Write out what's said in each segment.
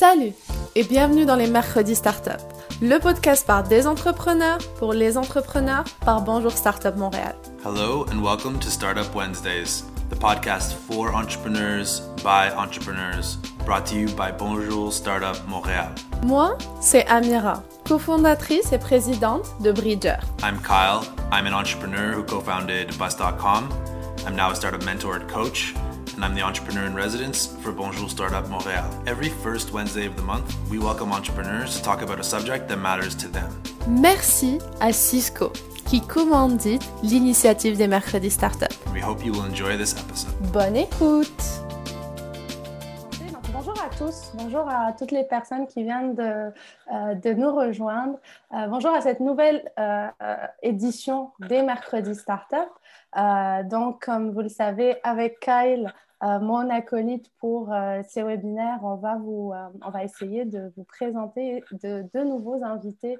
Salut et bienvenue dans les Mercredis Startup, le podcast par des entrepreneurs pour les entrepreneurs par Bonjour Startup Montréal. Hello and welcome to Startup Wednesdays, the podcast for entrepreneurs by entrepreneurs, brought to you by Bonjour Startup Montréal. Moi, c'est Amira, cofondatrice et présidente de Bridger. I'm Kyle. I'm an entrepreneur who co-founded Bus.com. I'm now a startup mentor and coach and I'm the entrepreneur in residence for Bonjour Startup Montréal. Every first Wednesday of the month, we welcome entrepreneurs to talk about a subject that matters to them. Merci à Cisco qui commandite l'initiative des mercredis startup. We hope you will enjoy this episode. Bonne écoute. bonjour à tous, bonjour à toutes les personnes qui viennent de, euh, de nous rejoindre. Euh, bonjour à cette nouvelle euh, édition des mercredis startup. Euh, donc, comme vous le savez, avec Kyle, mon acolyte pour euh, ces webinaires, on va, vous, euh, on va essayer de vous présenter de, nouveaux invités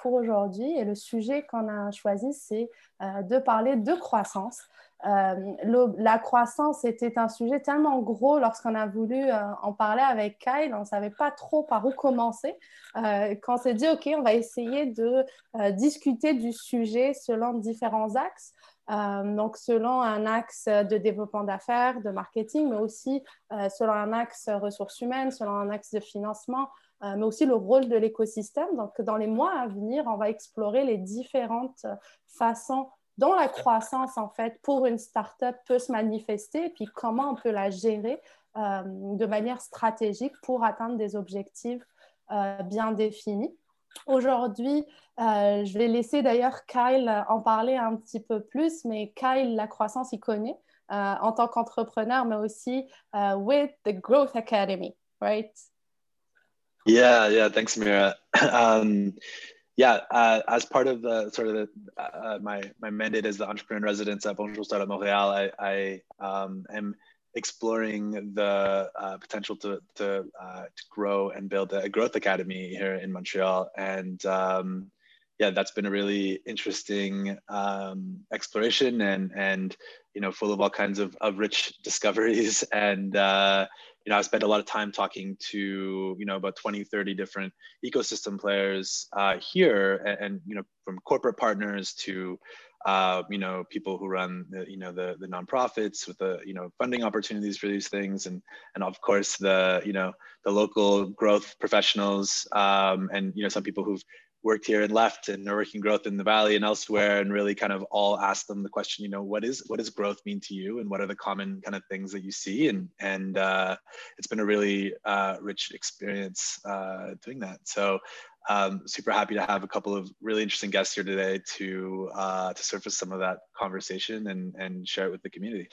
pour aujourd'hui. Et le sujet qu'on a choisi, c'est de parler de croissance. La croissance était un sujet tellement gros lorsqu'on a voulu en parler avec Kyle, on ne savait pas trop par où commencer. quand on s'est dit, OK, on va essayer de discuter du sujet selon différents axes. Euh, donc, selon un axe de développement d'affaires, de marketing, mais aussi euh, selon un axe ressources humaines, selon un axe de financement, euh, mais aussi le rôle de l'écosystème. Donc, dans les mois à venir, on va explorer les différentes façons dont la croissance, en fait, pour une startup peut se manifester, et puis comment on peut la gérer de manière stratégique pour atteindre des objectifs bien définis. Aujourd'hui, euh, je vais laisser d'ailleurs Kyle en parler un petit peu plus, mais Kyle, la croissance, il connaît euh, en tant qu'entrepreneur, mais aussi uh, with the Growth Academy, right? Yeah, yeah. Thanks, Mira. um, yeah, uh, as part of the sort of the, uh, my my mandate as the entrepreneur in residence at Bonjour Startup Montréal, I, I um, am exploring the uh, potential to, to, uh, to, grow and build a growth academy here in Montreal. And um, yeah, that's been a really interesting um, exploration and, and, you know, full of all kinds of, of rich discoveries. And, uh, you know, I spent a lot of time talking to, you know, about 20, 30 different ecosystem players uh, here and, and, you know, from corporate partners to uh, you know, people who run the, you know, the, the nonprofits with the, you know, funding opportunities for these things. And, and of course the, you know, the local growth professionals um, and, you know, some people who've worked here and left and are working growth in the valley and elsewhere and really kind of all ask them the question you know what is what does growth mean to you and what are the common kind of things that you see and and uh, it's been a really uh, rich experience uh, doing that so um, super happy to have a couple of really interesting guests here today to uh, to surface some of that conversation and and share it with the community.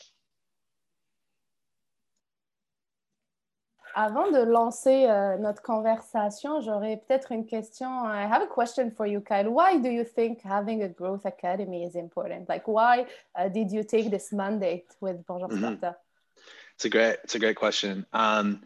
Avant de lancer euh, notre conversation, j'aurais peut-être une question. I have a question for you, Kyle. Why do you think having a growth academy is important? Like, why uh, did you take this mandate with Bonjour mm -hmm. It's a great, it's a great question. Um,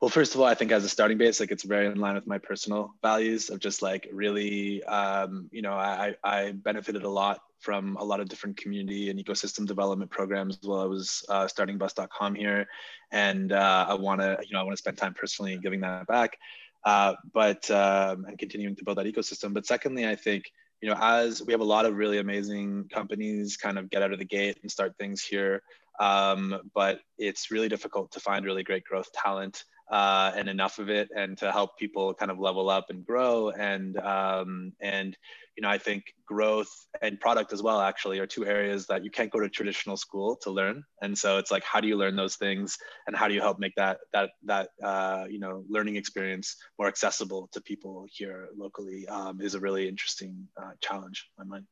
well, first of all, I think as a starting base, like it's very in line with my personal values of just like really, um, you know, I, I benefited a lot from a lot of different community and ecosystem development programs while I was uh, starting bus.com here. And uh, I want to, you know, I want to spend time personally giving that back, uh, but, um, and continuing to build that ecosystem. But secondly, I think, you know, as we have a lot of really amazing companies kind of get out of the gate and start things here, um, but it's really difficult to find really great growth talent uh, and enough of it and to help people kind of level up and grow. And um, and you know i think growth and product as well actually are two areas that you can't go to traditional school to learn. And so it's like how do you learn those things and how do you help make that that that uh, you know learning experience more accessible to people here locally um, is a really interesting uh, challenge in my mind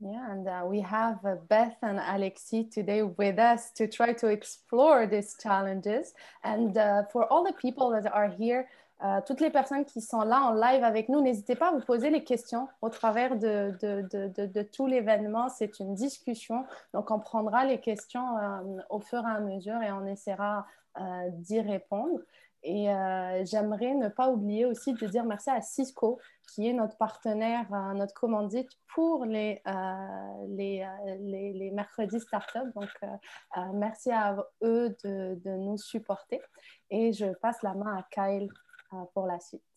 yeah, and uh, we have uh, Beth and Alexis today with us to try to explore these challenges. And uh, for all the people that are here, uh, toutes les personnes qui sont là en live avec nous, n'hésitez pas à vous poser les questions au travers de, de, de, de tout l'événement. C'est une discussion, donc on prendra les questions euh, au fur et à mesure et on essaiera euh, d'y répondre. Et euh, j'aimerais ne pas oublier aussi de dire merci à Cisco, qui est notre partenaire, euh, notre commandite pour les, euh, les, les, les, mercredis startup. Donc, merci à eux de, de, nous supporter. Et je passe la main à Kyle pour la suite.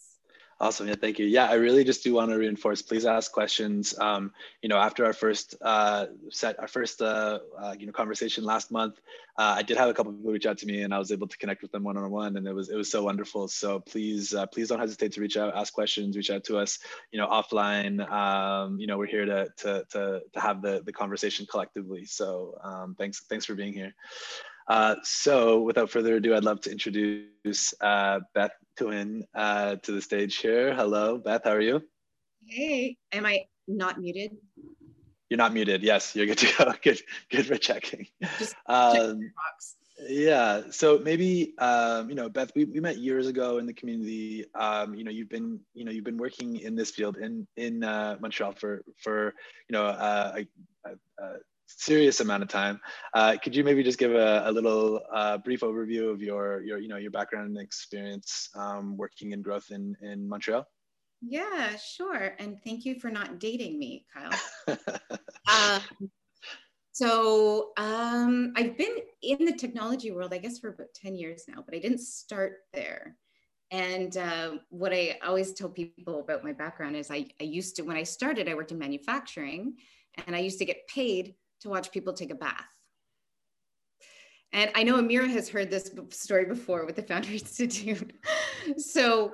Awesome. Yeah, thank you. Yeah, I really just do want to reinforce. Please ask questions. Um, you know, after our first uh, set, our first uh, uh, you know conversation last month, uh, I did have a couple people reach out to me, and I was able to connect with them one on one, and it was it was so wonderful. So please, uh, please don't hesitate to reach out, ask questions, reach out to us. You know, offline. Um, you know, we're here to to to to have the the conversation collectively. So um, thanks thanks for being here. Uh, so without further ado, I'd love to introduce uh, Beth Twin uh, to the stage here. Hello, Beth, how are you? Hey, am I not muted? You're not muted. Yes, you're good to go. Good, good for checking. Um, yeah. So maybe um, you know, Beth, we, we met years ago in the community. Um, you know, you've been you know you've been working in this field in in uh, Montreal for for you know uh, a, a serious amount of time. Uh, could you maybe just give a, a little uh, brief overview of your, your, you know, your background and experience um, working in growth in, in Montreal? Yeah, sure. And thank you for not dating me, Kyle. um, so um, I've been in the technology world, I guess, for about 10 years now, but I didn't start there. And uh, what I always tell people about my background is I, I used to, when I started, I worked in manufacturing and I used to get paid to watch people take a bath. And I know Amira has heard this story before with the Founder Institute. so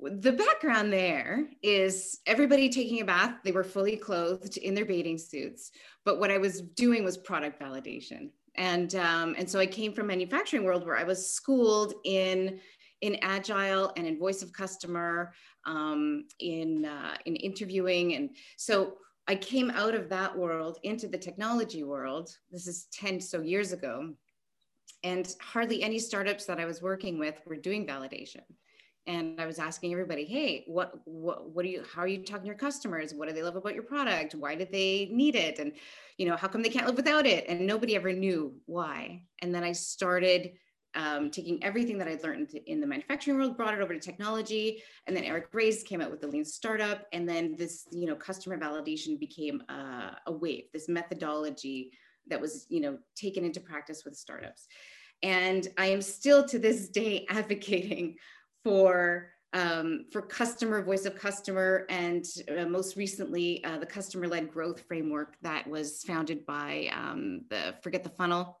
the background there is everybody taking a bath. They were fully clothed in their bathing suits. But what I was doing was product validation. And, um, and so I came from manufacturing world where I was schooled in, in agile and in voice of customer, um, in, uh, in interviewing. And so I came out of that world into the technology world. This is 10 so years ago. And hardly any startups that I was working with were doing validation. And I was asking everybody, hey, what, what, what do you, how are you talking to your customers? What do they love about your product? Why did they need it? And, you know, how come they can't live without it? And nobody ever knew why. And then I started um, taking everything that I'd learned in the manufacturing world, brought it over to technology, and then Eric Ries came out with the lean startup, and then this, you know, customer validation became uh, a wave, this methodology that was, you know, taken into practice with startups. And I am still to this day advocating for um, for customer voice of customer, and uh, most recently uh, the customer-led growth framework that was founded by um, the Forget the Funnel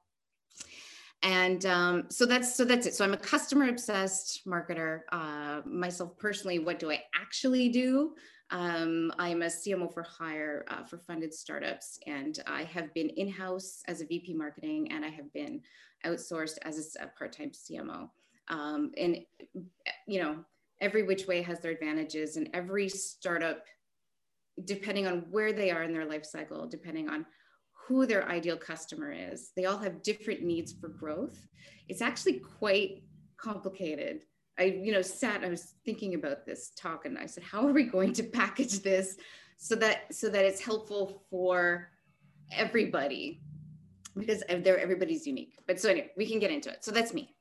and um, so that's so that's it. So i'm a customer obsessed marketer. Uh, myself personally what do i actually do? Um, i'm a cmo for hire uh, for funded startups. And i have been in-house as a vp marketing and i have been outsourced as a, part-time cmo um, and you know every which way has their advantages and every startup depending on where they are in their life cycle depending on who their ideal customer is. They all have different needs for growth. It's actually quite complicated. I, you know, sat, I was thinking about this talk and I said, how are we going to package this so that so that it's helpful for everybody? Because uh, they're everybody's unique. But so anyway, we can get into it. So that's me.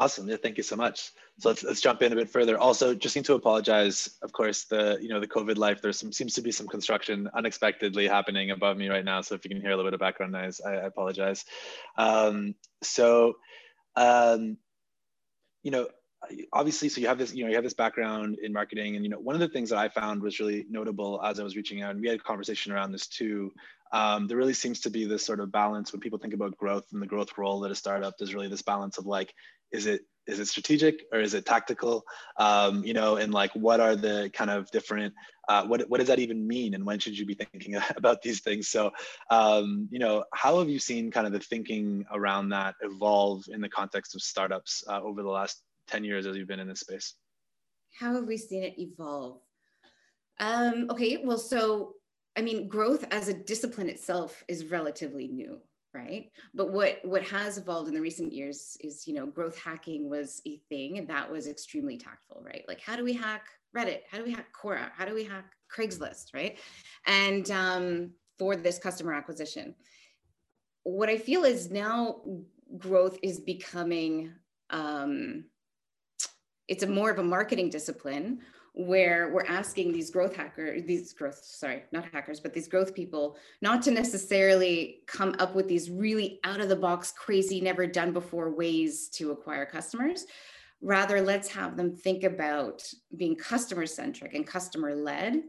Awesome. Yeah, thank you so much. So let's, let's jump in a bit further. Also, just need to apologize. Of course, the you know the COVID life. There seems to be some construction unexpectedly happening above me right now. So if you can hear a little bit of background noise, I, I apologize. Um, so, um, you know, obviously, so you have this you know you have this background in marketing, and you know one of the things that I found was really notable as I was reaching out, and we had a conversation around this too. Um, there really seems to be this sort of balance when people think about growth and the growth role at a startup. There's really this balance of like is it is it strategic or is it tactical? Um, you know and like what are the kind of different uh, what, what does that even mean and when should you be thinking about these things? So um, you know how have you seen kind of the thinking around that evolve in the context of startups uh, over the last 10 years as you've been in this space? How have we seen it evolve? Um, okay well so i mean growth as a discipline itself is relatively new right? But what what has evolved in the recent years is you know growth hacking was a thing and that was extremely tactful right? Like how do we hack reddit? How do we hack quora? How do we hack craigslist right? And um, for this customer acquisition. What i feel is now growth is becoming um, it's a more of a marketing discipline where we're asking these growth hackers, these growth, sorry, not hackers, but these growth people, not to necessarily come up with these really out of the box, crazy, never done before ways to acquire customers. Rather, let's have them think about being customer centric and customer led.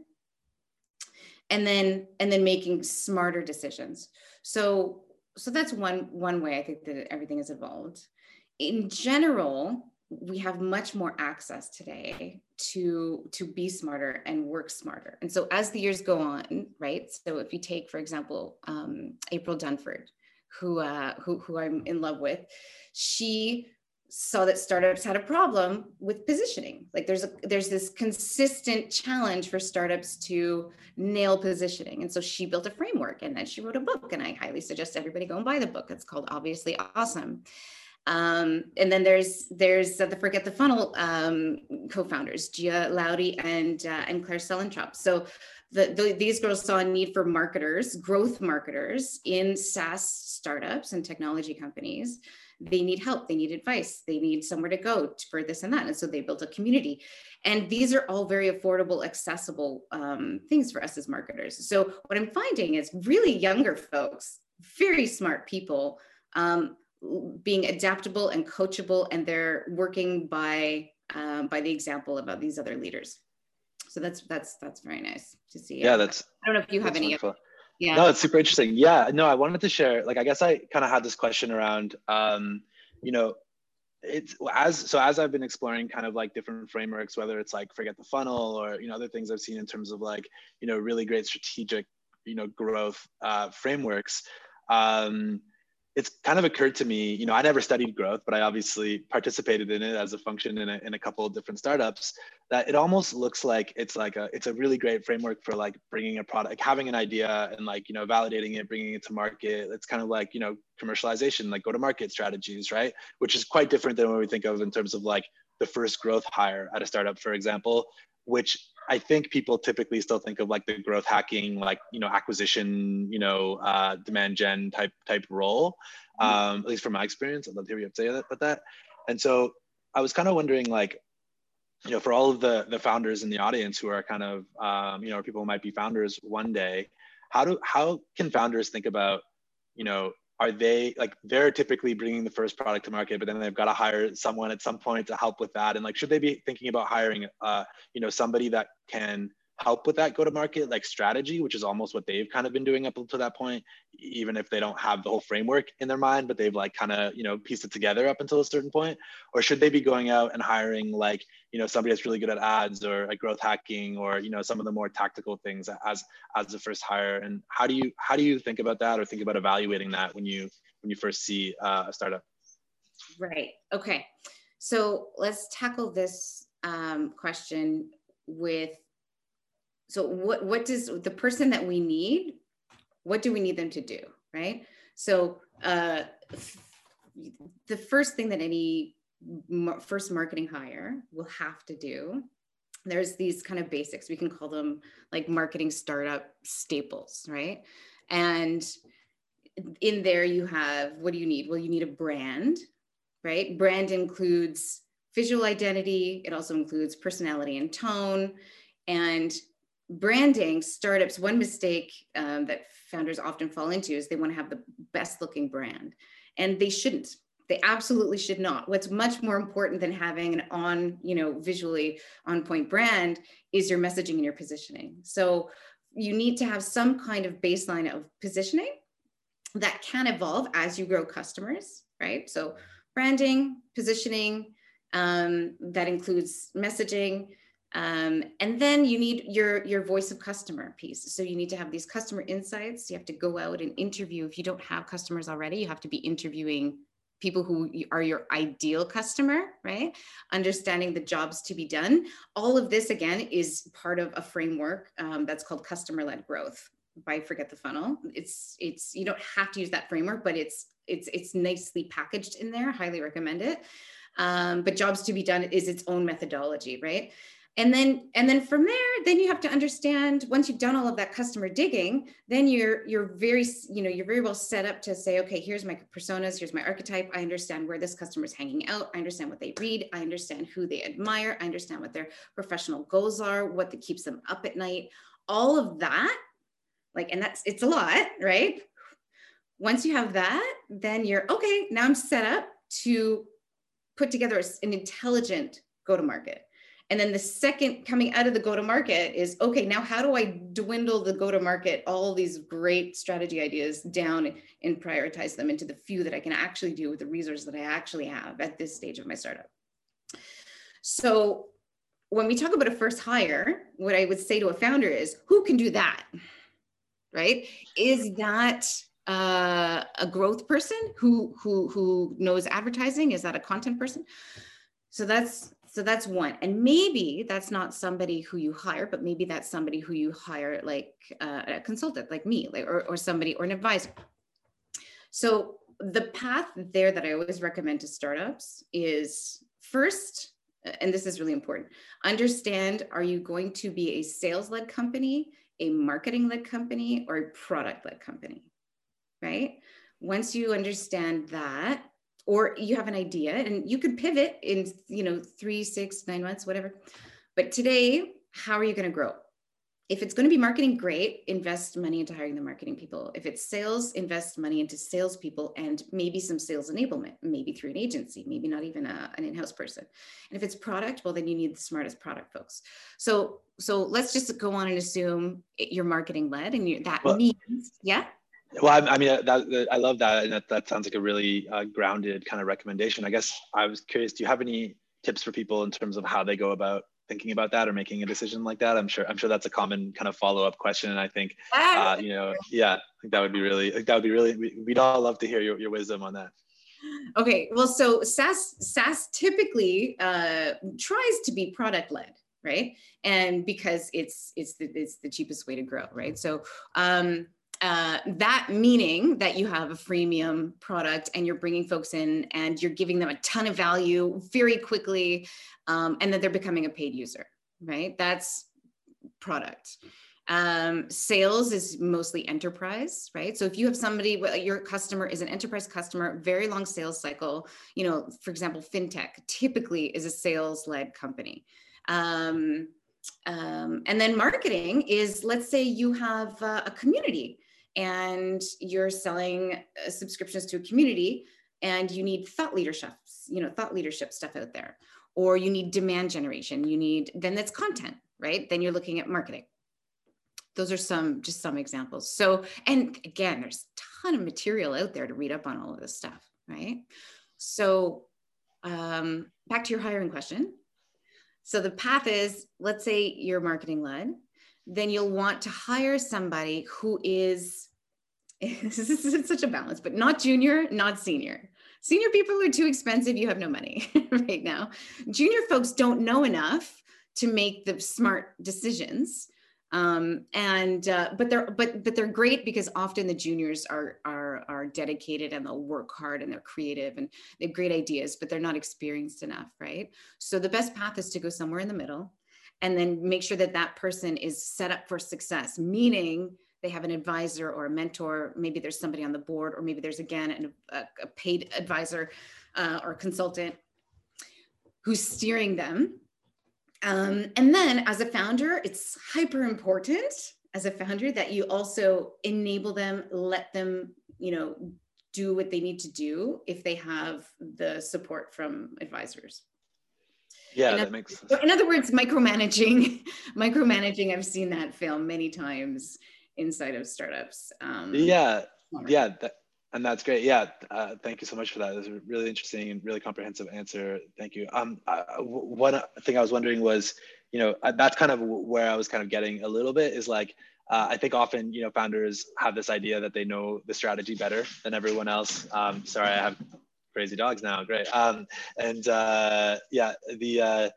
And then, and then making smarter decisions. So, so that's one one way I think that everything has evolved. In general, we have much more access today to to be smarter and work smarter. And so as the years go on right so if you take for example um, april dunford who uh, who who i'm in love with she saw that startups had a problem with positioning. Like there's a there's this consistent challenge for startups to nail positioning. And so she built a framework and then she wrote a book. And i highly suggest everybody go and buy the book. It's called obviously awesome um, and then there's there's uh, the Forget the Funnel um, co-founders, Gia Laudi and uh, and Claire Suellentrop. So the, the, these girls saw a need for marketers, growth marketers in SaaS startups and technology companies. They need help, they need advice, they need somewhere to go for this and that. And so they built a community. And these are all very affordable, accessible um, things for us as marketers. So what I'm finding is really younger folks, very smart people, um, being adaptable and coachable and they're working by um, by the example of these other leaders. So that's that's that's very nice to see. Yeah that's i don't know if you have any wonderful. yeah. No it's super interesting. Yeah no i wanted to share like i guess i kind of had this question around um you know it's as so as i've been exploring kind of like different frameworks whether it's like forget the funnel or you know other things i've seen in terms of like you know really great strategic you know growth uh, frameworks um it's kind of occurred to me, you know, I never studied growth, but I obviously participated in it as a function in a, in a couple of different startups that it almost looks like it's like a, it's a really great framework for like bringing a product, like having an idea and like, you know, validating it, bringing it to market. It's kind of like, you know, commercialization, like go to market strategies, right? Which is quite different than what we think of in terms of like the first growth hire at a startup, for example, which I think people typically still think of like the growth hacking, like you know, acquisition, you know, uh, demand gen type type role. Mm-hmm. Um, at least from my experience, I'd love to hear you say that about that. And so I was kind of wondering, like, you know, for all of the the founders in the audience who are kind of, um, you know, people who might be founders one day, how do how can founders think about, you know, are they like they're typically bringing the first product to market but then they've got to hire someone at some point to help with that? And like should they be thinking about hiring uh you know somebody that can help with that go to market like strategy which is almost what they've kind of been doing up to that point even if they don't have the whole framework in their mind but they've like kind of you know pieced it together up until a certain point? Or should they be going out and hiring like you know somebody that's really good at ads or like growth hacking or you know some of the more tactical things as as the first hire? And how do you how do you think about that or think about evaluating that when you when you first see uh, a startup? Right. Okay. So let's tackle this um, question with so what what does the person that we need what do we need them to do right? So uh, the first thing that any first marketing hire will have to do there's these kind of basics. We can call them like marketing startup staples right? And in there you have what do you need? Well you need a brand right? Brand includes visual identity. It also includes personality and tone. And branding startups one mistake um, that founders often fall into is they want to have the best looking brand and they shouldn't. They absolutely should not. What's much more important than having an on you know visually on point brand is your messaging and your positioning. So you need to have some kind of baseline of positioning that can evolve as you grow customers right? So branding positioning um, that includes messaging um, and then you need your your voice of customer piece. So you need to have these customer insights. You have to go out and interview. If you don't have customers already, you have to be interviewing people who are your ideal customer, right? Understanding the jobs to be done. All of this again is part of a framework um, that's called customer-led growth by Forget the Funnel. It's it's you don't have to use that framework, but it's it's it's nicely packaged in there. Highly recommend it. Um, but jobs to be done is its own methodology, right? And then and then from there then you have to understand once you've done all of that customer digging then you're you're very you know you're very well set up to say okay here's my personas here's my archetype. I understand where this customer is hanging out. I understand what they read. I understand who they admire. I understand what their professional goals are what that keeps them up at night. All of that like and that's it's a lot right? Once you have that then you're okay now i'm set up to put together an intelligent go to market and then the second coming out of the go to market is okay, now how do I dwindle the go to market, all these great strategy ideas down and prioritize them into the few that I can actually do with the resources that I actually have at this stage of my startup? So when we talk about a first hire, what I would say to a founder is who can do that? Right? Is that uh, a growth person who who who knows advertising? Is that a content person? So that's so that's one and maybe that's not somebody who you hire but maybe that's somebody who you hire like uh, a consultant like me like or, or somebody or an advisor. So the path there that i always recommend to startups is first and this is really important understand are you going to be a sales led company a marketing led company or a product led company right? Once you understand that or you have an idea and you could pivot in you know three six nine months whatever. But today how are you going to grow? If it's going to be marketing great. Invest money into hiring the marketing people. If it's sales invest money into salespeople and maybe some sales enablement maybe through an agency maybe not even a, an in-house person. And if it's product well then you need the smartest product folks. So so let's just go on and assume you're marketing led and you, that well, means yeah well, I, I mean, uh, that, I love that, and that, that sounds like a really uh, grounded kind of recommendation. I guess I was curious. Do you have any tips for people in terms of how they go about thinking about that or making a decision like that? I'm sure. I'm sure that's a common kind of follow up question, and I think, uh, you know, yeah, that would be really. That would be really. We'd all love to hear your, your wisdom on that. Okay, well, so SaaS SaaS typically uh, tries to be product led, right? And because it's it's the, it's the cheapest way to grow, right? So. Um, uh, that meaning that you have a freemium product and you're bringing folks in and you're giving them a ton of value very quickly um, and that they're becoming a paid user right? That's product. Um, sales is mostly enterprise right? So if you have somebody your customer is an enterprise customer very long sales cycle. You know for example fintech typically is a sales led company. Um, um, and then marketing is let's say you have uh, a community and you're selling uh, subscriptions to a community and you need thought leadership you know thought leadership stuff out there. Or you need demand generation. You need then that's content right? Then you're looking at marketing. Those are some just some examples. So and again there's a ton of material out there to read up on all of this stuff right? So um, back to your hiring question. So the path is let's say you're marketing led then you'll want to hire somebody who is such a balance, but not junior, not senior. Senior people are too expensive. You have no money right now. Junior folks don't know enough to make the smart decisions. Um, and uh, but they're but but they're great because often the juniors are are are dedicated and they'll work hard and they're creative and they have great ideas, but they're not experienced enough, right? So the best path is to go somewhere in the middle and then make sure that that person is set up for success meaning they have an advisor or a mentor maybe there's somebody on the board or maybe there's again an, a, a, paid advisor uh, or consultant who's steering them. Um, and then as a founder it's hyper important as a founder that you also enable them let them you know do what they need to do if they have the support from advisors yeah, in that makes sense. In other words, micromanaging, micromanaging, I've seen that fail many times inside of startups. Um, yeah, yeah, that, and that's great. Yeah, uh, thank you so much for that. It was a really interesting and really comprehensive answer. Thank you. Um, uh, one thing I was wondering was, you know, uh, that's kind of where I was kind of getting a little bit is like, uh, I think often, you know, founders have this idea that they know the strategy better than everyone else. Um, sorry, I have crazy dogs now. Great. Um, and uh, yeah, the uh,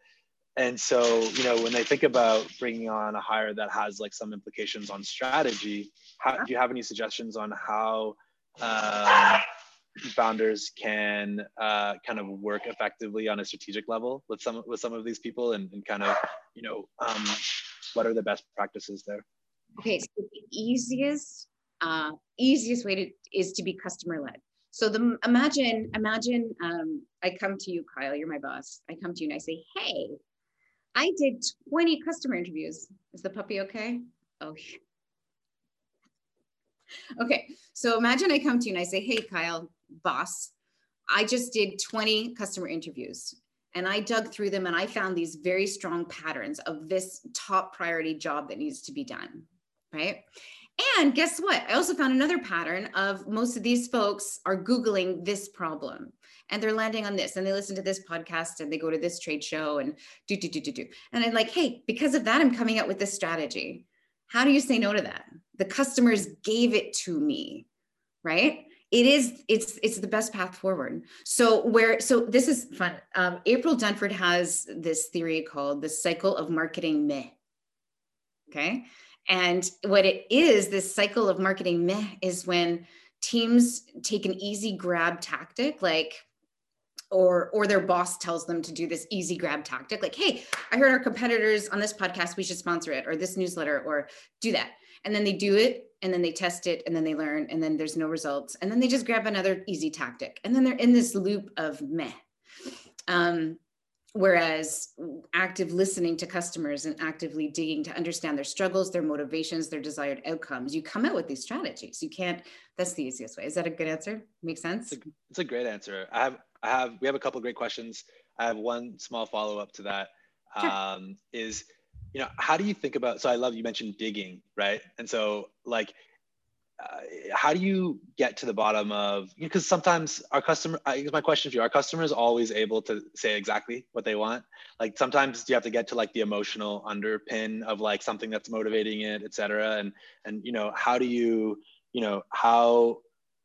and so you know when they think about bringing on a hire that has like some implications on strategy, how, do you have any suggestions on how um, founders can uh, kind of work effectively on a strategic level with some with some of these people and, and kind of you know um, what are the best practices there okay so the easiest uh, easiest way to is to be customer led so the imagine imagine um, i come to you kyle you're my boss i come to you and i say hey i did 20 customer interviews is the puppy okay oh okay so imagine i come to you and i say hey kyle boss, I just did 20 customer interviews and I dug through them and I found these very strong patterns of this top priority job that needs to be done. Right. And guess what? I also found another pattern of most of these folks are Googling this problem and they're landing on this and they listen to this podcast and they go to this trade show and do, do, do, do, do. And I'm like, hey, because of that, I'm coming up with this strategy. How do you say no to that? The customers gave it to me, right? it is it's it's the best path forward so where so this is fun um, april dunford has this theory called the cycle of marketing meh okay and what it is this cycle of marketing meh is when teams take an easy grab tactic like or or their boss tells them to do this easy grab tactic like hey i heard our competitors on this podcast we should sponsor it or this newsletter or do that. And then they do it and then they test it and then they learn and then there's no results. And then they just grab another easy tactic. And then they're in this loop of meh. Um, whereas active listening to customers and actively digging to understand their struggles their motivations their desired outcomes you come out with these strategies. You can't that's the easiest way. Is that a good answer? Make sense? It's a, it's a great answer. I have i have we have a couple great questions. I have one small follow-up to that sure. um, is you know how do you think about so i love you mentioned digging right? And so like uh, how do you get to the bottom of because you know, sometimes our customer i guess my question for you our customers always able to say exactly what they want? Like sometimes you have to get to like the emotional underpin of like something that's motivating it et cetera. And and you know how do you you know how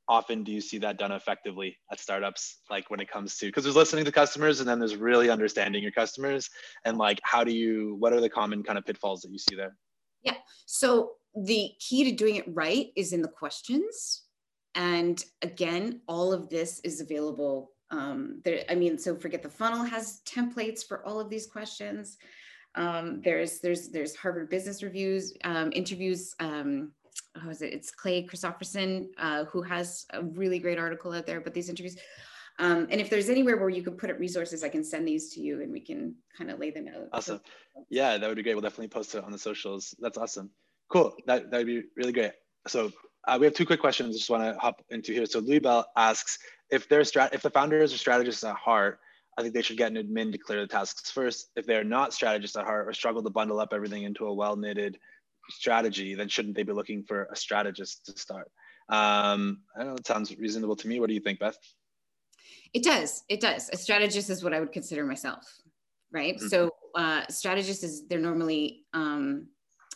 often do you see that done effectively at startups like when it comes to because there's listening to customers and then there's really understanding your customers. And like how do you what are the common kind of pitfalls that you see there? Yeah. So the key to doing it right is in the questions and again all of this is available um, there i mean so forget the funnel has templates for all of these questions um, there's there's there's harvard business reviews um, interviews um, how is it? It's Clay Christopherson, uh, who has a really great article out there about these interviews. Um, and if there's anywhere where you could put up resources, I can send these to you and we can kind of lay them out. Awesome. Yeah, that would be great. We'll definitely post it on the socials. That's awesome. Cool. That that would be really great. So uh, we have two quick questions. I just want to hop into here. So Louis Bell asks if they're strat if the founders are strategists at heart, I think they should get an admin to clear the tasks first. If they're not strategists at heart or struggle to bundle up everything into a well knitted strategy, then shouldn't they be looking for a strategist to start? Um, I don't know, it sounds reasonable to me. What do you think, Beth? It does. It does. A strategist is what I would consider myself, right? Mm-hmm. So, uh, strategist is they're normally um,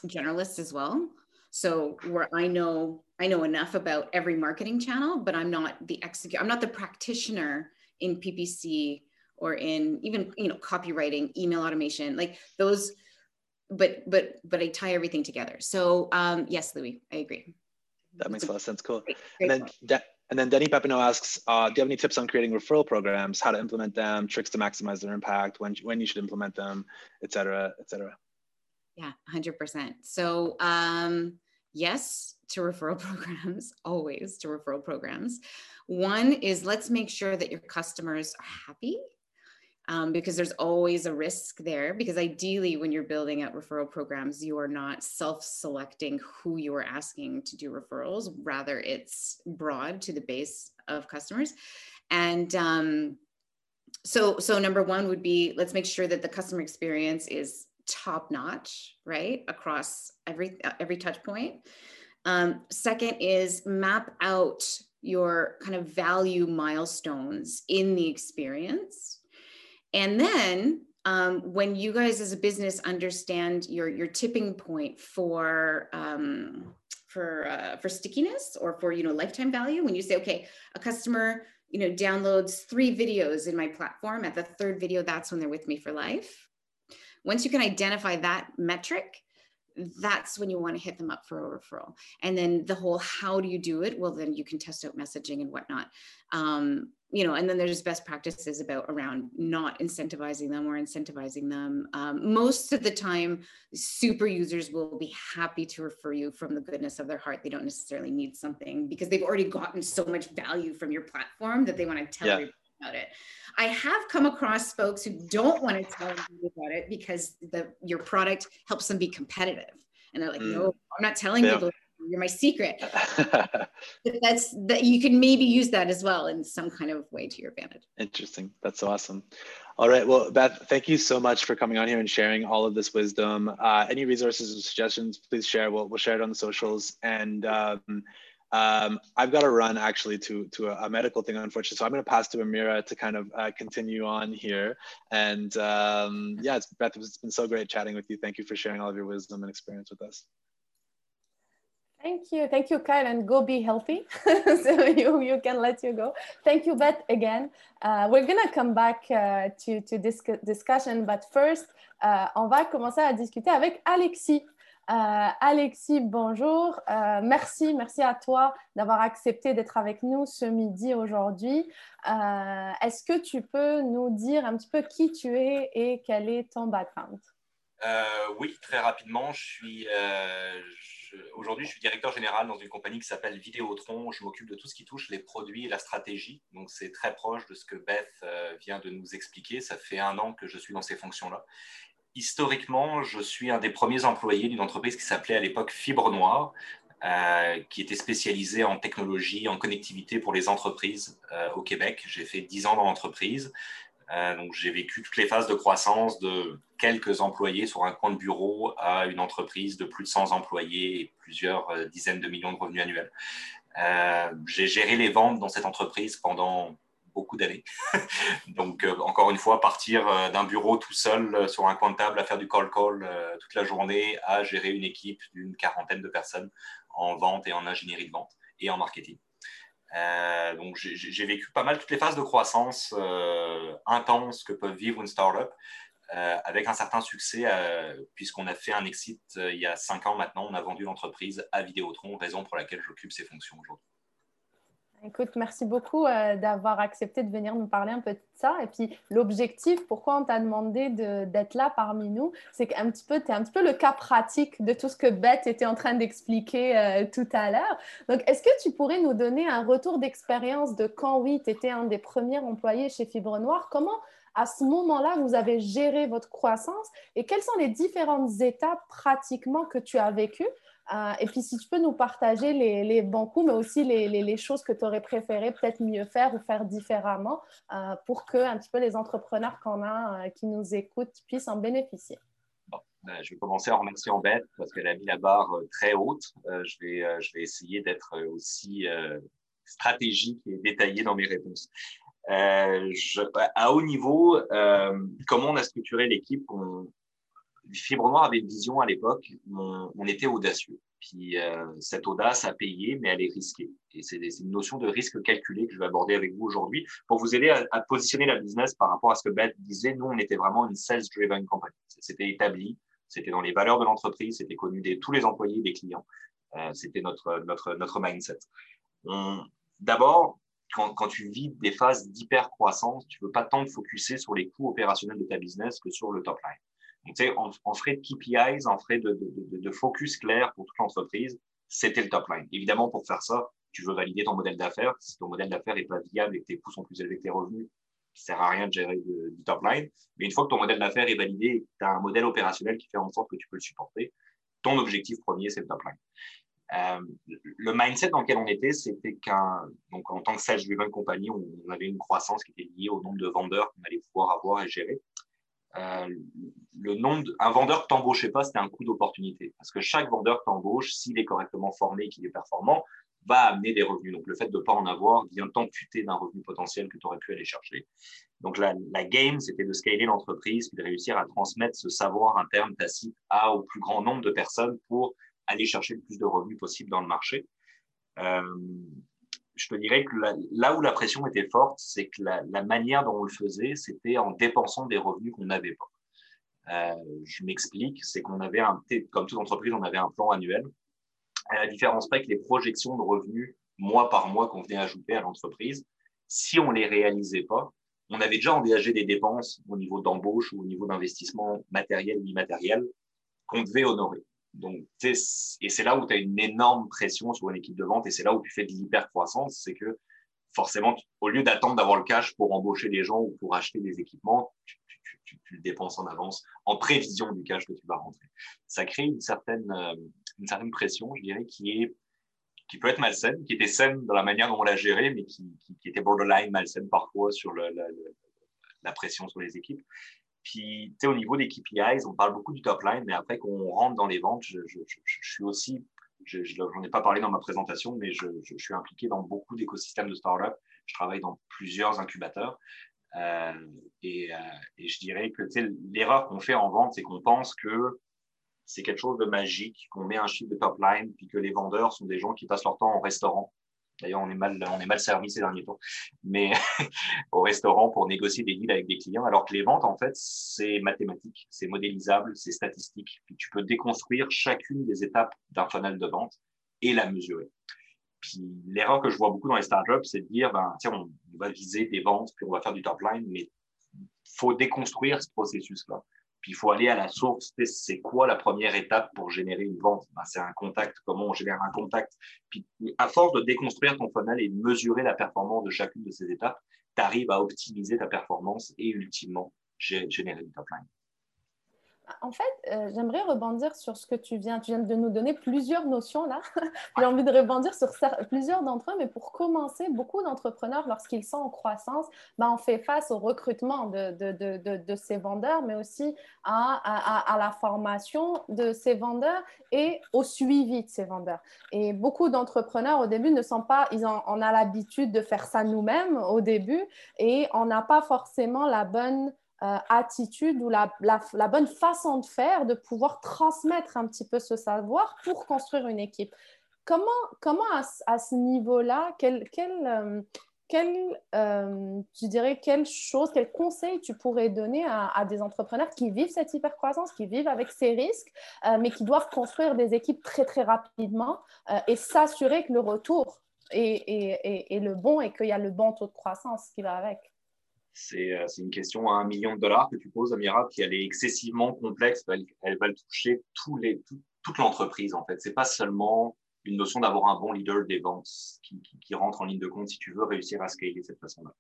generalists as well. So, where I know I know enough about every marketing channel, but I'm not the execute. I'm not the practitioner in PPC or in even you know copywriting, email automation. Like those but but but I tie everything together. So um, yes, Louis, I agree. That makes a lot of sense. Cool. Great, great and then De- and then Denny Pepino asks, uh, do you have any tips on creating referral programs, how to implement them, tricks to maximize their impact, when when you should implement them, et cetera, et cetera. Yeah, hundred percent. So um, yes to referral programs, always to referral programs. One is let's make sure that your customers are happy um, because there's always a risk there. Because ideally, when you're building out referral programs, you are not self selecting who you are asking to do referrals, rather, it's broad to the base of customers. And um, so, so number one would be let's make sure that the customer experience is top notch, right, across every every touch point. Um, second is map out your kind of value milestones in the experience and then um, when you guys as a business understand your your tipping point for um, for uh, for stickiness or for you know lifetime value, when you say okay, a customer you know downloads three videos in my platform, at the third video, that's when they're with me for life. Once you can identify that metric, that's when you want to hit them up for a referral. And then the whole how do you do it? Well, then you can test out messaging and whatnot. Um, you know, and then there's best practices about around not incentivizing them or incentivizing them. Um, most of the time, super users will be happy to refer you from the goodness of their heart. They don't necessarily need something because they've already gotten so much value from your platform that they want to tell yeah. About it. I have come across folks who don't want to tell you about it because the your product helps them be competitive, and they're like, mm. "No, I'm not telling yeah. people. You're my secret." that's that you can maybe use that as well in some kind of way to your advantage. Interesting. That's awesome. All right. Well, Beth, thank you so much for coming on here and sharing all of this wisdom. Uh, any resources or suggestions, please share. We'll, we'll share it on the socials. And um, um, I've got to run actually to to a, a, medical thing, unfortunately. So I'm going to pass to Amira to kind of uh, continue on here. And um, yeah, it's, Beth, it's been so great chatting with you. Thank you for sharing all of your wisdom and experience with us. Thank you. Thank you, Kyle, and go be healthy. so you, you can let you go. Thank you, Beth, again. Uh, we're going to come back uh, to, to this discussion, but first, uh, on va commencer à discuter avec Alexis. Euh, Alexis, bonjour. Euh, merci, merci à toi d'avoir accepté d'être avec nous ce midi aujourd'hui. Euh, est-ce que tu peux nous dire un petit peu qui tu es et quel est ton background? Oui, très rapidement. Aujourd'hui, je suis directeur général dans une compagnie qui s'appelle Vidéotron. Je m'occupe de tout ce qui touche les produits et la stratégie. Donc, c'est très proche de ce que Beth vient de nous expliquer. Ça fait un an que je suis dans ces fonctions-là historiquement, je suis un des premiers employés d'une entreprise qui s'appelait à l'époque Fibre Noire, euh, qui était spécialisée en technologie, en connectivité pour les entreprises euh, au Québec. J'ai fait 10 ans dans l'entreprise. Euh, donc, j'ai vécu toutes les phases de croissance de quelques employés sur un coin de bureau à une entreprise de plus de 100 employés et plusieurs dizaines de millions de revenus annuels. j'ai géré les ventes dans cette entreprise pendant beaucoup d'années. Donc, euh, encore une fois, partir euh, d'un bureau tout seul euh, sur un coin de table à faire du call-call toute la journée, à gérer une équipe d'une quarantaine de personnes en vente et en ingénierie de vente et en marketing. donc, j'ai vécu pas mal toutes les phases de croissance intenses que peuvent vivre une startup. avec un certain succès, puisqu'on a fait un exit il y a cinq ans maintenant, on a vendu l'entreprise à Vidéotron, raison pour laquelle j'occupe ces fonctions aujourd'hui. Écoute, merci beaucoup euh, d'avoir accepté de venir nous parler un peu de ça. Et puis, l'objectif, pourquoi on t'a demandé d'être là parmi nous, c'est qu'un petit peu, tu es un petit peu le cas pratique de tout ce que Beth était en train d'expliquer euh, tout à l'heure. Donc, est-ce que tu pourrais nous donner un retour d'expérience de quand, oui, tu étais un des premiers employés chez Fibre Noire? Comment, à ce moment-là, vous avez géré votre croissance? Et quelles sont les différentes étapes pratiquement que tu as vécues et puis, si tu peux nous partager les, bons coups, mais aussi les, choses que tu aurais préféré peut-être mieux faire ou faire différemment euh, pour que un petit peu les entrepreneurs qu'on a euh, qui nous écoutent puissent en bénéficier. Ben, je vais commencer en remerciant Beth parce qu'elle a mis la barre très haute. je, vais, je vais essayer d'être aussi stratégique et détaillé dans mes réponses. à haut niveau, comment on a structuré l'équipe? Fibre Noire avait une vision à l'époque, on, on, était audacieux. Puis euh, cette audace a payé, mais elle est risquée. Et c'est une notion de risque calculé que je vais aborder avec vous aujourd'hui pour vous aider à, positionner la business par rapport à ce que Beth disait. Nous, on était vraiment une sales-driven company. C'était établi, c'était dans les valeurs de l'entreprise, c'était connu de tous les employés, des clients. Euh, c'était notre, notre, notre mindset. D'abord, quand, quand, tu vis des phases d'hyper-croissance, tu ne veux pas tant te focuser sur les coûts opérationnels de ta business que sur le top line. Donc, en, en frais de KPIs, en frais de, focus clair pour toute l'entreprise, c'était le top line. Évidemment, pour faire ça, tu veux valider ton modèle d'affaires. Si ton modèle d'affaires n'est pas viable et que tes coûts sont plus élevés que tes revenus, ça sert à rien de gérer du top line. Mais une fois que ton modèle d'affaires est validé et que tu as un modèle opérationnel qui fait en sorte que tu peux le supporter, ton objectif premier, c'est le top line. Euh, le mindset dans lequel on était, c'était qu'en en tant que sales-driven compagnie, on, on avait une croissance qui était liée au nombre de vendeurs qu'on allait pouvoir avoir et gérer. Euh, le nombre un vendeur que t'embauchais pas, c'était un coût d'opportunité. Parce que chaque vendeur que t'embauches, s'il est correctement formé et qu'il est performant, va amener des revenus. Donc, le fait de ne pas en avoir vient t'amputer d'un revenu potentiel que tu aurais pu aller chercher. Donc, la, la game, c'était de scaler l'entreprise puis de réussir à transmettre ce savoir interne tacite à au plus grand nombre de personnes pour aller chercher le plus de revenus possible dans le marché. Euh, je te dirais que là où la pression était forte, c'est que la, manière dont on le faisait, c'était en dépensant des revenus qu'on n'avait pas. Euh, je m'explique, c'est qu'on avait un, comme toute entreprise, on avait un plan annuel. À la différence près que les projections de revenus mois par mois qu'on venait ajouter à l'entreprise, si on les réalisait pas, on avait déjà engagé des dépenses au niveau d'embauche ou au niveau d'investissement matériel ou immatériel qu'on devait honorer. Donc, et c'est là où tu as une énorme pression sur une équipe de vente et c'est là où tu fais de l'hyper-croissance, c'est que forcément, au lieu d'attendre d'avoir le cash pour embaucher des gens ou pour acheter des équipements, tu, le dépenses en avance en prévision du cash que tu vas rentrer. Ça crée une certaine, euh, une certaine pression, je dirais, qui est qui peut être malsaine, qui était saine dans la manière dont on l'a géré, mais qui, était borderline malsaine parfois sur la pression sur les équipes. Puis, tu sais, au niveau des KPIs, on parle beaucoup du top line, mais après qu'on rentre dans les ventes, je, je, je, suis aussi, je n'en ai pas parlé dans ma présentation, mais je, suis impliqué dans beaucoup d'écosystèmes de startups. Je travaille dans plusieurs incubateurs. Euh, et, euh, et, je dirais que l'erreur qu'on fait en vente, c'est qu'on pense que c'est quelque chose de magique, qu'on met un chiffre de top line, puis que les vendeurs sont des gens qui passent leur temps en restaurant D'ailleurs, on est mal, on est mal servi ces derniers temps, mais au restaurant pour négocier des deals avec des clients, alors que les ventes, en fait, c'est mathématique, c'est modélisable, c'est statistique. Puis tu peux déconstruire chacune des étapes d'un funnel de vente et la mesurer. Puis l'erreur que je vois beaucoup dans les startups, c'est de dire, ben, tiens, on va viser des ventes, puis on va faire du top line, mais faut déconstruire ce processus-là. Puis il faut aller à la source. C'est quoi la première étape pour générer une vente? Ben, C'est un contact. Comment on génère un contact? Puis à force de déconstruire ton funnel et mesurer la performance de chacune de ces étapes, tu arrives à optimiser ta performance et ultimement générer une top line. En fait, euh, j'aimerais rebondir sur ce que tu viens. Tu viens de nous donner plusieurs notions là. J'ai envie de rebondir sur plusieurs d'entre eux, mais pour commencer, beaucoup d'entrepreneurs, lorsqu'ils sont en croissance, ben, on fait face au recrutement de, de, de, de ces vendeurs, mais aussi à, à, à, la formation de ces vendeurs et au suivi de ces vendeurs. Et beaucoup d'entrepreneurs au début ne sont pas, ils ont, on a l'habitude de faire ça nous-mêmes au début et on n'a pas forcément la bonne euh, attitude ou la, la, bonne façon de faire, de pouvoir transmettre un petit peu ce savoir pour construire une équipe. Comment, comment à, ce niveau-là, quel, quel, euh, quel euh, dirais, quelle chose, quel conseil tu pourrais donner à, des entrepreneurs qui vivent cette hypercroissance, qui vivent avec ces risques, mais qui doivent construire des équipes très, très rapidement et s'assurer que le retour est, est, est le bon et qu'il y a le bon taux de croissance qui va avec? euh, c'est une question à un million de dollars que tu poses, Amira, qui elle est excessivement complexe. Elle, elle va toucher toute l'entreprise, en fait. C'est pas seulement une notion d'avoir un bon leader des ventes qui, qui, rentre en ligne de compte si tu veux réussir à scaler de cette façon-là.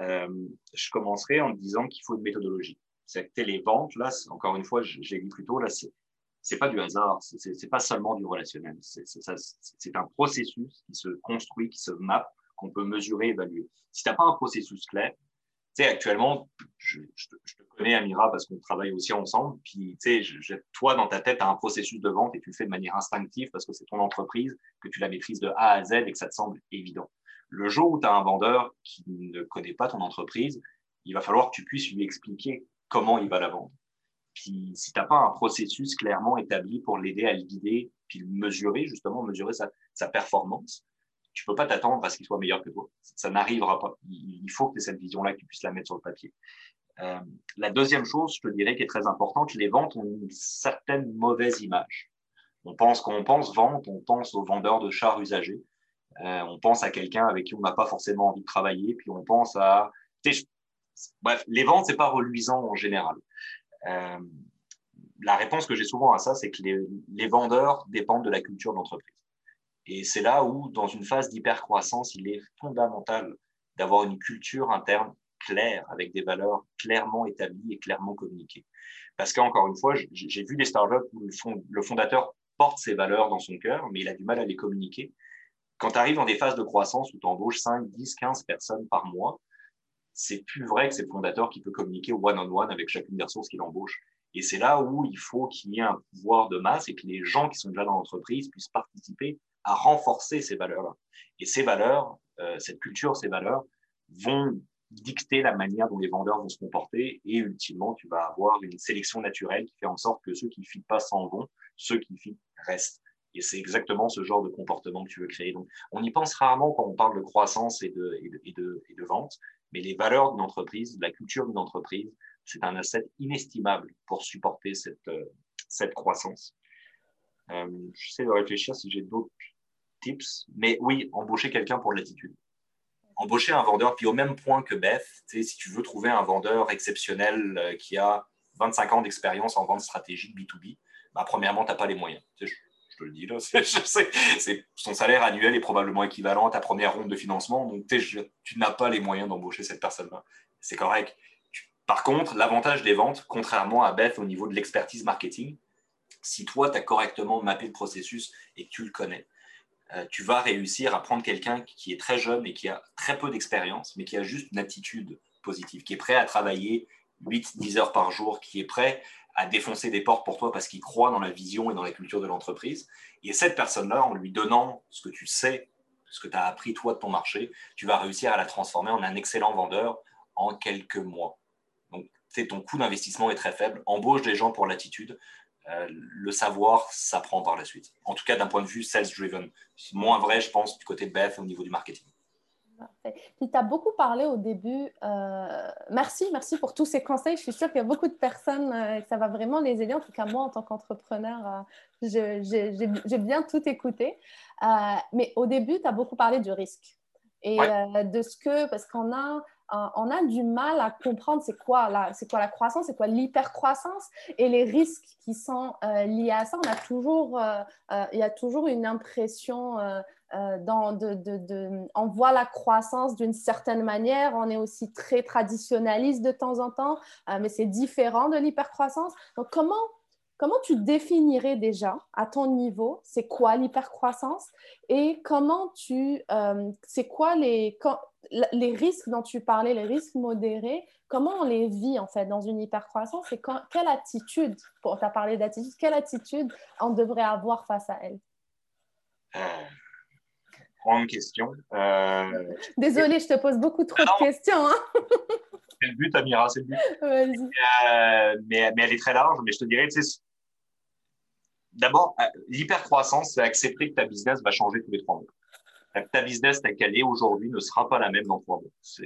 Euh, je commencerai en disant qu'il faut une méthodologie. C'est que les ventes, là, encore une fois, j'ai dit plus tôt, là, c'est pas du hasard, c'est pas seulement du relationnel. C'est un processus qui se construit, qui se map, qu'on peut mesurer, évaluer. Si tu n'as pas un processus clair, sais, actuellement, je, te connais, Amira, parce qu'on travaille aussi ensemble. Puis, tu sais, toi, dans ta tête, tu as un processus de vente et tu le fais de manière instinctive parce que c'est ton entreprise, que tu la maîtrises de A à Z et que ça te semble évident. Le jour où tu as un vendeur qui ne connaît pas ton entreprise, il va falloir que tu puisses lui expliquer comment il va la vendre. Puis, si tu n'as pas un processus clairement établi pour l'aider à le guider, puis le mesurer, justement, mesurer sa, sa performance, tu peux pas t'attendre à ce qu'il soit meilleur que toi. Ça n'arrivera pas. Il faut que tu aies cette vision-là, que tu puisses la mettre sur le papier. Euh, la deuxième chose, je te dirais, qui est très importante, les ventes ont une certaine mauvaise image. On pense, quand on pense vente, on pense aux vendeurs de chars usagés. Euh, on pense à quelqu'un avec qui on n'a pas forcément envie de travailler, puis on pense à... Bref, les ventes, c'est pas reluisant en général. Euh, la réponse que j'ai souvent à ça, c'est que les, les vendeurs dépendent de la culture d'entreprise. Et c'est là où, dans une phase d'hypercroissance, il est fondamental d'avoir une culture interne claire, avec des valeurs clairement établies et clairement communiquées. Parce qu'encore une fois, j'ai vu des startups où le fondateur porte ses valeurs dans son cœur, mais il a du mal à les communiquer. Quand tu arrives dans des phases de croissance où tu embauches 5, 10, 15 personnes par mois, c'est plus vrai que c'est le fondateur qui peut communiquer one-on-one avec chacune des ressources qu'il embauche. Et c'est là où il faut qu'il y ait un pouvoir de masse et que les gens qui sont déjà dans l'entreprise puissent participer à renforcer ces valeurs-là. Et ces valeurs, euh, cette culture, ces valeurs vont dicter la manière dont les vendeurs vont se comporter et ultimement, tu vas avoir une sélection naturelle qui fait en sorte que ceux qui ne fit pas s'en vont, ceux qui fit restent. Et c'est exactement ce genre de comportement que tu veux créer. Donc, on y pense rarement quand on parle de croissance et de, et de, et de, et vente, mais les valeurs d'une entreprise, la culture d'une entreprise c'est un asset inestimable pour supporter cette, cette croissance. Euh, J'essaie de réfléchir si j'ai d'autres tips, mais oui, embaucher quelqu'un pour l'attitude. Embaucher un vendeur, puis au même point que Beth, si tu veux trouver un vendeur exceptionnel euh, qui a 25 ans d'expérience en vente stratégique B2B, bah, premièrement, tu n'as pas les moyens. Je, te le dis là, son salaire annuel est probablement équivalent à ta première ronde de financement, donc tu n'as pas les moyens d'embaucher cette personne-là. C'est correct. Par contre, l'avantage des ventes, contrairement à Beth au niveau de l'expertise marketing, si toi, tu as correctement mappé le processus et que tu le connais, tu vas réussir à prendre quelqu'un qui est très jeune et qui a très peu d'expérience, mais qui a juste une attitude positive, qui est prêt à travailler 8-10 heures par jour, qui est prêt à défoncer des portes pour toi parce qu'il croit dans la vision et dans la culture de l'entreprise. Et cette personne-là, en lui donnant ce que tu sais, ce que tu as appris toi de ton marché, tu vas réussir à la transformer en un excellent vendeur en quelques mois. Donc, ton coût d'investissement est très faible. Embauche des gens pour l'attitude. Euh, le savoir s'apprend par la suite. En tout cas, d'un point de vue sales-driven. Moins vrai, je pense, du côté de Beth au niveau du marketing. Puis tu as beaucoup parlé au début. Euh, merci, merci pour tous ces conseils. Je suis sûre qu'il y a beaucoup de personnes, euh, ça va vraiment les aider. En tout cas, moi, en tant qu'entrepreneur, j'ai bien tout écouté. mais au début, tu as beaucoup parlé du risque et de ce que, parce qu'on a euh, on a du mal à comprendre c'est quoi, la, quoi la croissance, c'est quoi l'hypercroissance et les risques qui sont euh, liés à ça. On a toujours, euh, il y a toujours une impression dans de, on voit la croissance d'une certaine manière. On est aussi très traditionnaliste de temps en temps, mais c'est différent de l'hypercroissance. Donc comment Comment tu définirais déjà à ton niveau, c'est quoi l'hypercroissance et comment tu, c'est quoi les, les risques dont tu parlais, les risques modérés, comment on les vit en fait dans une hypercroissance et quelle attitude, pour tu as parlé d'attitude, quelle attitude on devrait avoir face à elle? Euh, Grande question. Euh... Désolée, je te pose beaucoup trop de questions. Hein. c'est le but, Amira, c'est le but. Euh, mais, mais, elle est très large, mais je te dirais, tu sais, d'abord, euh, l'hypercroissance, c'est accepter que ta business va changer tous les trois mois ta business telle qu'elle est aujourd'hui ne sera pas la même dans trois mois. Si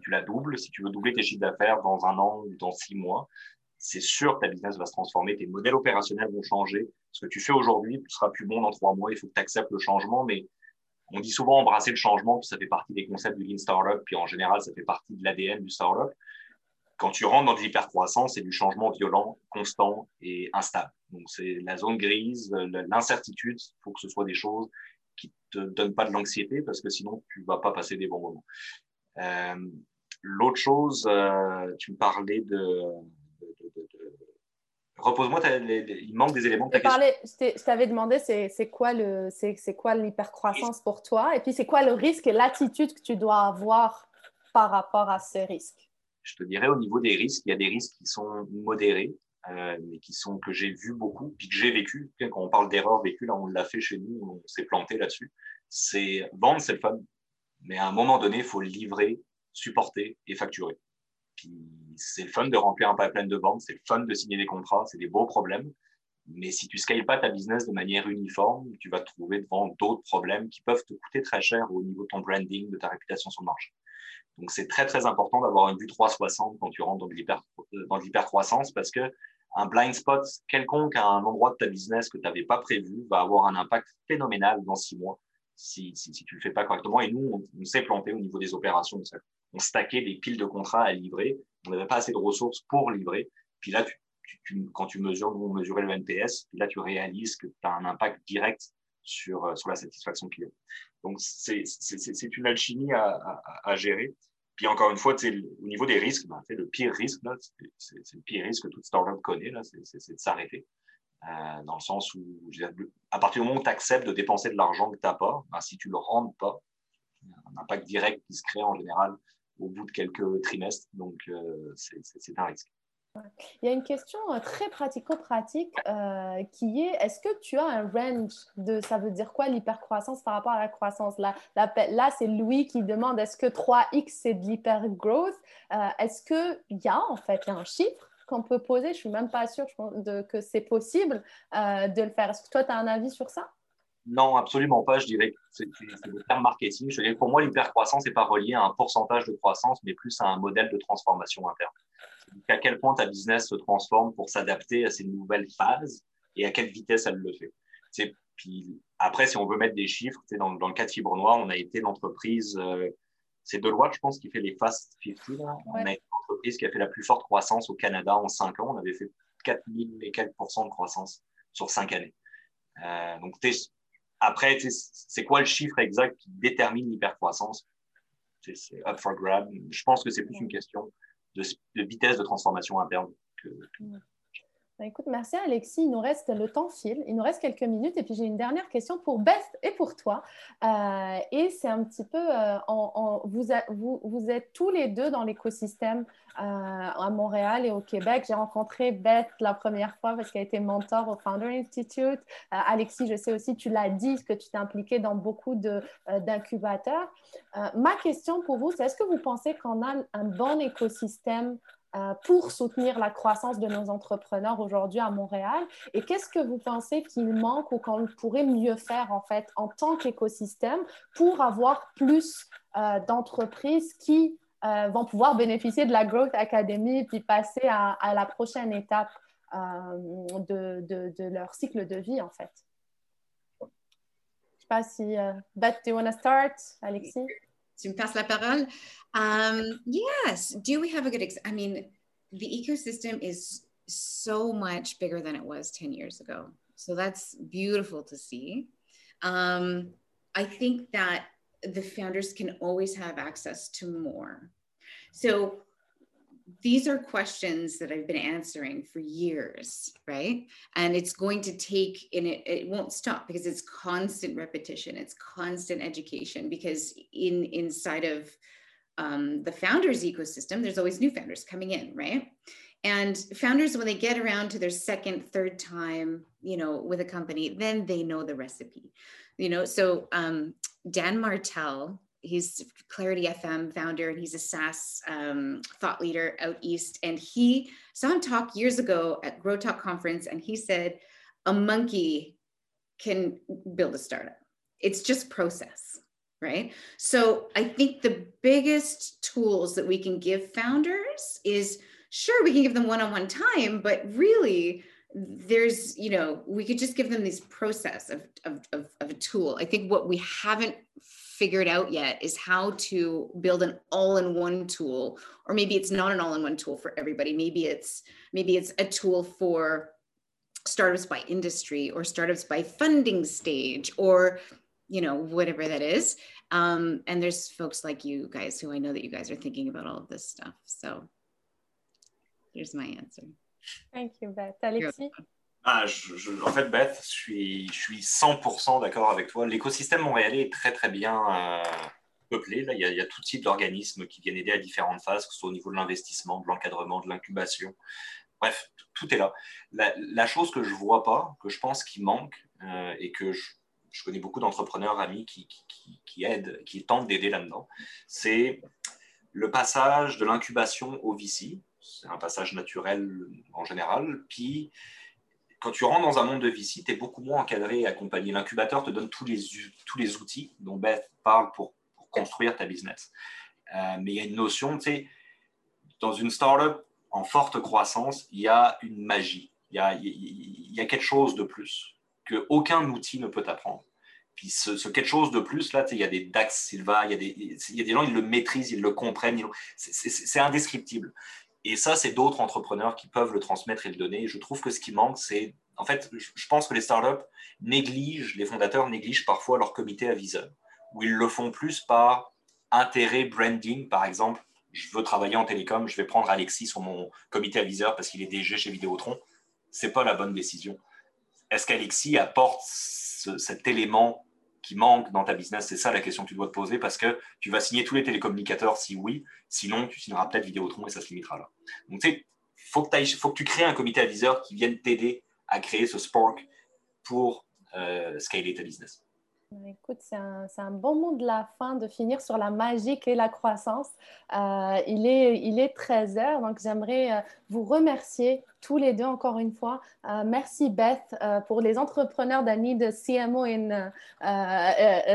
tu la doubles, si tu veux doubler tes chiffres d'affaires dans un an ou dans six mois, c'est sûr que ta business va se transformer, tes modèles opérationnels vont changer. Ce que tu fais aujourd'hui ne sera plus bon dans trois mois. Il faut que tu acceptes le changement, mais on dit souvent embrasser le changement, puis ça fait partie des concepts du Lean Startup, puis en général, ça fait partie de l'ADN du startup. Quand tu rentres dans l'hypercroissance, c'est du changement violent, constant et instable. Donc, c'est la zone grise, l'incertitude. Il faut que ce soit des choses te donne pas de l'anxiété parce que sinon tu vas pas passer des bons moments. Euh, L'autre chose, euh, tu me parlais de, repose-moi, il manque des éléments de ta question. Je t'avais demandé c'est quoi le c'est quoi l'hypercroissance pour toi? Et puis c'est quoi le risque et l'attitude que tu dois avoir par rapport à ce risque? Je te dirais au niveau des risques, il y a des risques qui sont modérés euh, mais qui sont que j'ai vu beaucoup, puis que j'ai vécu. Quand on parle d'erreur vécue, là, on l'a fait chez nous, on s'est planté là-dessus. C'est vendre, c'est le fun, mais à un moment donné, il faut livrer, supporter et facturer. C'est le fun de remplir un pipeline de vente, c'est le fun de signer des contrats, c'est des beaux problèmes. Mais si tu scales pas ta business de manière uniforme, tu vas te trouver devant d'autres problèmes qui peuvent te coûter très cher au niveau de ton branding, de ta réputation sur le marché. Donc, c'est très, très important d'avoir une vue 360 quand tu rentres dans l'hypercroissance parce que un blind spot quelconque à un endroit de ta business que tu n'avais pas prévu va avoir un impact phénoménal dans six mois si, si, si tu le fais pas correctement. Et nous, on, s'est planté au niveau des opérations. On stackait des piles de contrats à livrer. On n'avait pas assez de ressources pour livrer. Puis là, tu, tu, quand tu mesures, nous, on mesurait le NPS. Puis là, tu réalises que tu as un impact direct sur, euh, sur la satisfaction client. Donc, c'est une alchimie à, à, à gérer. Puis encore une fois, au niveau des risques, ben, le pire risque, c'est le pire risque que toute startup connaît, c'est de s'arrêter. Euh, dans le sens où, à partir du moment où tu acceptes de dépenser de l'argent que tu n'as pas, ben, si tu ne le rentres pas, il y a un impact direct qui se crée en général au bout de quelques trimestres. Donc, euh, c'est un risque. Il y a une question euh, très pratico-pratique euh, qui est est-ce que tu as un range de ça veut dire quoi l'hypercroissance par rapport à la croissance? Là, là, c'est Louis qui demande est-ce que 3x c'est de l'hypergrowth? Euh, Est-ce qu'il y a en fait un chiffre qu'on peut poser? Je ne suis même pas sûre que c'est possible de le faire. Est-ce que toi, tu as un avis sur ça? Non, absolument pas. Je dirais que c'est le terme marketing. Je dirais pour moi, l'hypercroissance n'est pas relié à un pourcentage de croissance, mais plus à un modèle de transformation interne. À quel point ta business se transforme pour s'adapter à ces nouvelles phases et à quelle vitesse elle le fait. Puis après, si on veut mettre des chiffres, dans, dans le cas de Fibre Noire, on a été l'entreprise, euh, c'est Deloitte, je pense, qui fait les Fast 50. On a été l'entreprise qui a fait la plus forte croissance au Canada en 5 ans. On avait fait 4000 et quelques pourcents de croissance sur 5 années. Euh, donc, après, c'est quoi le chiffre exact qui détermine l'hypercroissance? C'est up for grab. Je pense que c'est plus une question de, vitesse de transformation interne que, écoute, merci Alexis. Il nous reste le temps file. Il nous reste quelques minutes. Et puis j'ai une dernière question pour Beth et pour toi. Euh, et c'est un petit peu, euh, vous, êtes tous les deux dans l'écosystème euh, à Montréal et au Québec. J'ai rencontré Beth la première fois parce qu'elle était mentor au Founder Institute. Alexis, je sais aussi, tu l'as dit, que tu t'es impliqué dans beaucoup d'incubateurs. ma question pour vous, c'est est-ce que vous pensez qu'on a un bon écosystème pour soutenir la croissance de nos entrepreneurs aujourd'hui à Montréal? Et qu'est-ce que vous pensez qu'il manque ou qu'on pourrait mieux faire en fait en tant qu'écosystème pour avoir plus euh, d'entreprises qui euh, vont pouvoir bénéficier de la Growth Academy puis passer à, la prochaine étape de, de, leur cycle de vie en fait? Je ne sais pas si... Beth, do you want to start, Alexis? Tu me passes la parole. Um, yes. Do we have a good, ex- I mean, the ecosystem is so much bigger than it was 10 years ago. So that's beautiful to see. Um, I think that the founders can always have access to more. So these are questions that I've been answering for years, right? And it's going to take, and it, it won't stop because it's constant repetition, it's constant education. Because in inside of um, the founders ecosystem, there's always new founders coming in, right? And founders, when they get around to their second, third time, you know, with a company, then they know the recipe, you know. So um, Dan Martell, he's Clarity FM founder and he's a SaaS um, thought leader out east. And he saw him talk years ago at Grow Talk conference, and he said, "A monkey can build a startup. It's just process." Right. So I think the biggest tools that we can give founders is sure, we can give them one on one time, but really, there's you know we could just give them this process of, of, of, of, a tool. I think what we haven't figured out yet is how to build an all-in-one tool or maybe it's not an all-in-one tool for everybody. Maybe it's maybe it's a tool for startups by industry or startups by funding stage or you know whatever that is. Um, and there's folks like you guys who i know that you guys are thinking about all of this stuff. So here's my answer thank you beth alexis? Ah, je, en fait, Beth, je suis, je suis 100% d'accord avec toi. L'écosystème montréalais est très, très bien euh, peuplé. Là, il, y a, il y a tout type d'organismes qui viennent aider à différentes phases, que ce soit au niveau de l'investissement, de l'encadrement, de l'incubation. Bref, tout est là. La, chose que je ne vois pas, que je pense qui manque, euh, et que je, je, connais beaucoup d'entrepreneurs amis qui, qui, qui, aident, qui tentent d'aider là-dedans, c'est le passage de l'incubation au VC. C'est un passage naturel en général. Puis quand tu rentres dans un monde de VC, tu es beaucoup moins encadré et accompagné. L'incubateur te donne tous les, tous les outils dont Beth parle pour, construire ta business. Euh, mais il y a une notion, tu sais, dans une startup en forte croissance, il y a une magie. Il y a, y a quelque chose de plus que aucun outil ne peut apprendre. Puis ce, quelque chose de plus, là, il y a des Dax Silva, il y, a des, il y a des gens, ils le maîtrisent, ils le comprennent. C'est indescriptible. Et ça, c'est d'autres entrepreneurs qui peuvent le transmettre et le donner. je trouve que ce qui manque, c'est, en fait, je pense que les startups négligent, les fondateurs négligent parfois leur comité aviseur, où ils le font plus par intérêt branding, par exemple. Je veux travailler en télécom, je vais prendre Alexis sur mon comité aviseur parce qu'il est DG chez Vidéotron. C'est pas la bonne décision. Est-ce qu'Alexis apporte cet élément qui manque dans ta business C'est ça la question que tu dois te poser parce que tu vas signer tous les télécommunicateurs si oui, sinon tu signeras peut-être Vidéotron et ça se limitera là. Donc tu sais, faut que, faut que tu crées un comité aviseur qui vienne t'aider à créer ce spark pour euh, scaler ta business. Écoute, c'est un, un, bon mot de la fin de finir sur la magie et la croissance. Euh, il, est, il est 13 heures, donc j'aimerais euh, vous remercier tous les deux encore une fois. Euh, merci Beth pour les entrepreneurs d'Annie de CMO in,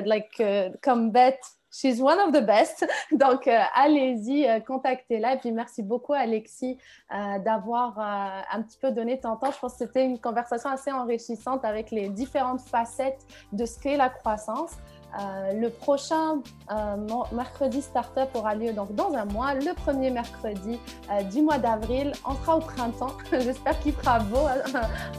like, comme Beth She's one of the best. Donc, euh, allez-y, euh, contactez-la. Et puis, merci beaucoup, Alexis, euh, d'avoir un petit peu donné ton temps. Je pense que c'était une conversation assez enrichissante avec les différentes facettes de ce qu'est la croissance. Euh, le prochain euh, mercredi startup aura lieu donc dans un mois, le premier mercredi euh, du mois d'avril. On sera au printemps. J'espère qu'il fera beau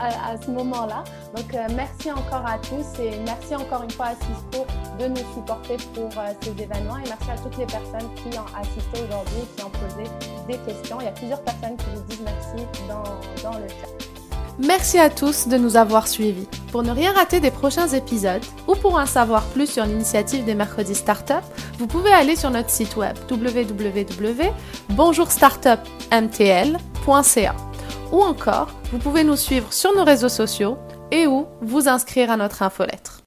à, ce moment-là. Donc merci encore à tous et merci encore une fois à Cisco de nous supporter pour ces événements et merci à toutes les personnes qui ont assisté aujourd'hui et qui ont posé des questions. Il y a plusieurs personnes qui vous disent merci dans, dans le chat. Merci à tous de nous avoir suivis. Pour ne rien rater des prochains épisodes ou pour en savoir plus sur l'initiative des mercredis startup, vous pouvez aller sur notre site web www.bonjourstartupmtl.ca ou encore vous pouvez nous suivre sur nos réseaux sociaux et ou vous inscrire à notre infolettre.